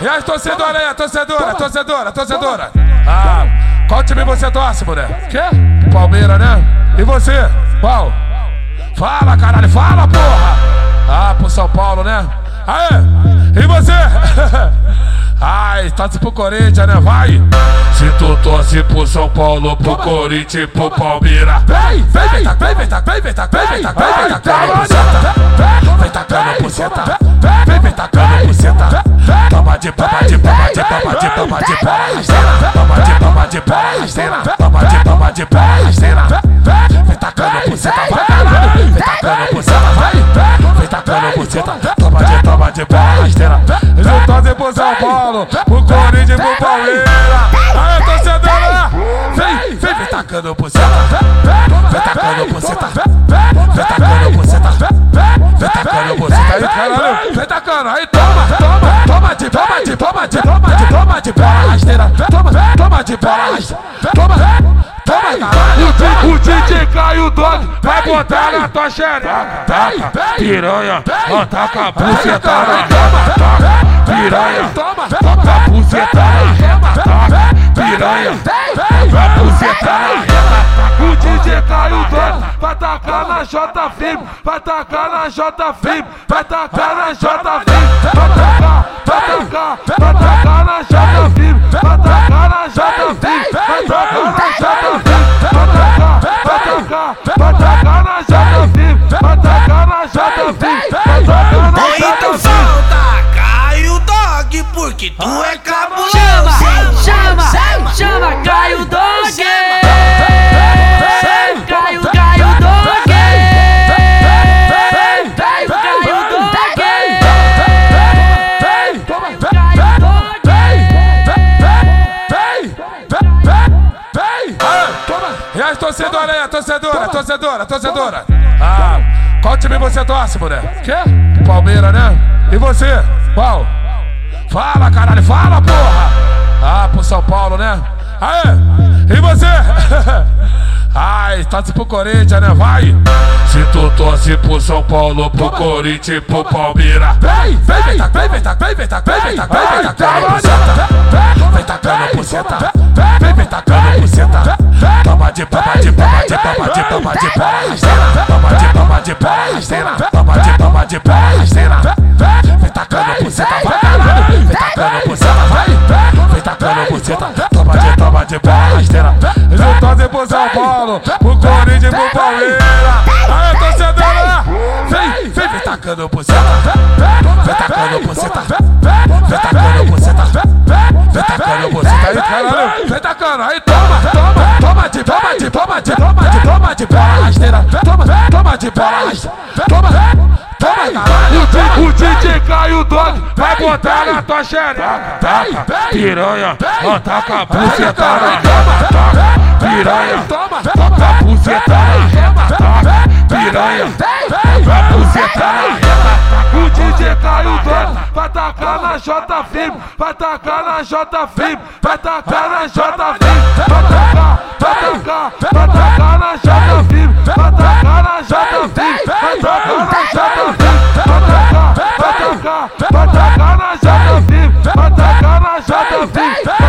E as torcedoras aí, torcedora, torcedora, torcedora. Ah, qual time você torce, mulher? Quê? Palmeiras, né? E você? Qual? Fala, caralho, fala, porra! Ah, pro São Paulo, né? Aê! E você? Ai, torce pro Corinthians, né? Vai! Se tu torce pro São Paulo, pro Corinthians, pro Palmeiras. Vem, vem, vem, vem, vem, vem, vem, vem, vem, vem, vem, vem, de de pama. Toma de pama de pama rasteira. Toma de pama de pama rasteira. Vem tacando buceta, vai caralho. Vem tacando buceta, vai. Vem tacando buceta. Toma de toma de rasteira. Eu torce pro São Paulo, pro Corinthians e pro Palmeiras. Aí, torcedora! Vem, vem, vem tacando buceta. Vem tacando buceta. Vem tacando buceta. Vem tacando buceta. Aí, caralho. Vem tacando. Aí, toma, toma. Toma de, toma de, toma de, toma de, toma de bola rasteira. Toma, toma de bola rasteira. Toma, toma, caralho. O DJ Caio Dog vai botar na tua xereca. Taca, piranha, taca a buceta na rema. Taca, piranha, Toma, taca a buceta na rema. Taca, piranha, taca a buceta na na J firme, vai tacar na J firme, vai tacar na J firme. Vai tacar, vai tacar, vai tacar na J firme, vai tacar na J firme, vai tacar na J firme. Vai tacar, vai tacar, vai tacar na J firme, vai tacar na J firme, vai tacar na então J firme. solta Caio Dog, porque tu é E as torcedoras aí, torcedora, torcedora, torcedora. Ah, qual time você torce, mulher? Quê? Palmeiras, né? E você? Qual? Fala, caralho, fala, porra! Ah, pro São Paulo, né? Aê! E você? Ai, torce pro Corinthians, né? Vai! Se tu torce pro São Paulo, pro Corinthians, pro Palmeiras. Vem, vem, vem, vem, vem, vem, vem, vem, vem, vem, tacando buceta. Vem tacando buceta. Vem, vem de de pama rasteira. Toma de pama de pama rasteira. Vem tacando buceta, vai caralho. Vem tacando buceta, vai. Vem tacando buceta. Toma de toma de pama rasteira. Eu torce pro São Paulo, pro Corinthians e pro Palmeiras. Aí, torcedora! Vem, vem, vem tacando buceta. Vem tacando buceta. Vem tacando buceta. Vem tacando buceta. Aí, caralho. Vem tacando. Rasteira. Toma, toma, caralho. O DJ Caio Dog vai botar na tua xereca. Taca, piranha, ó, taca a buceta na rema. Taca, piranha, Toma, taca a buceta na rema. Taca, piranha, taca a buceta na rema. O DJ Caio Dog vai tacar na J firme, vai tacar na J firme, vai tacar na J firme. Vai tacar, vai tacar, vai tacar na J firme, vai tacar JV.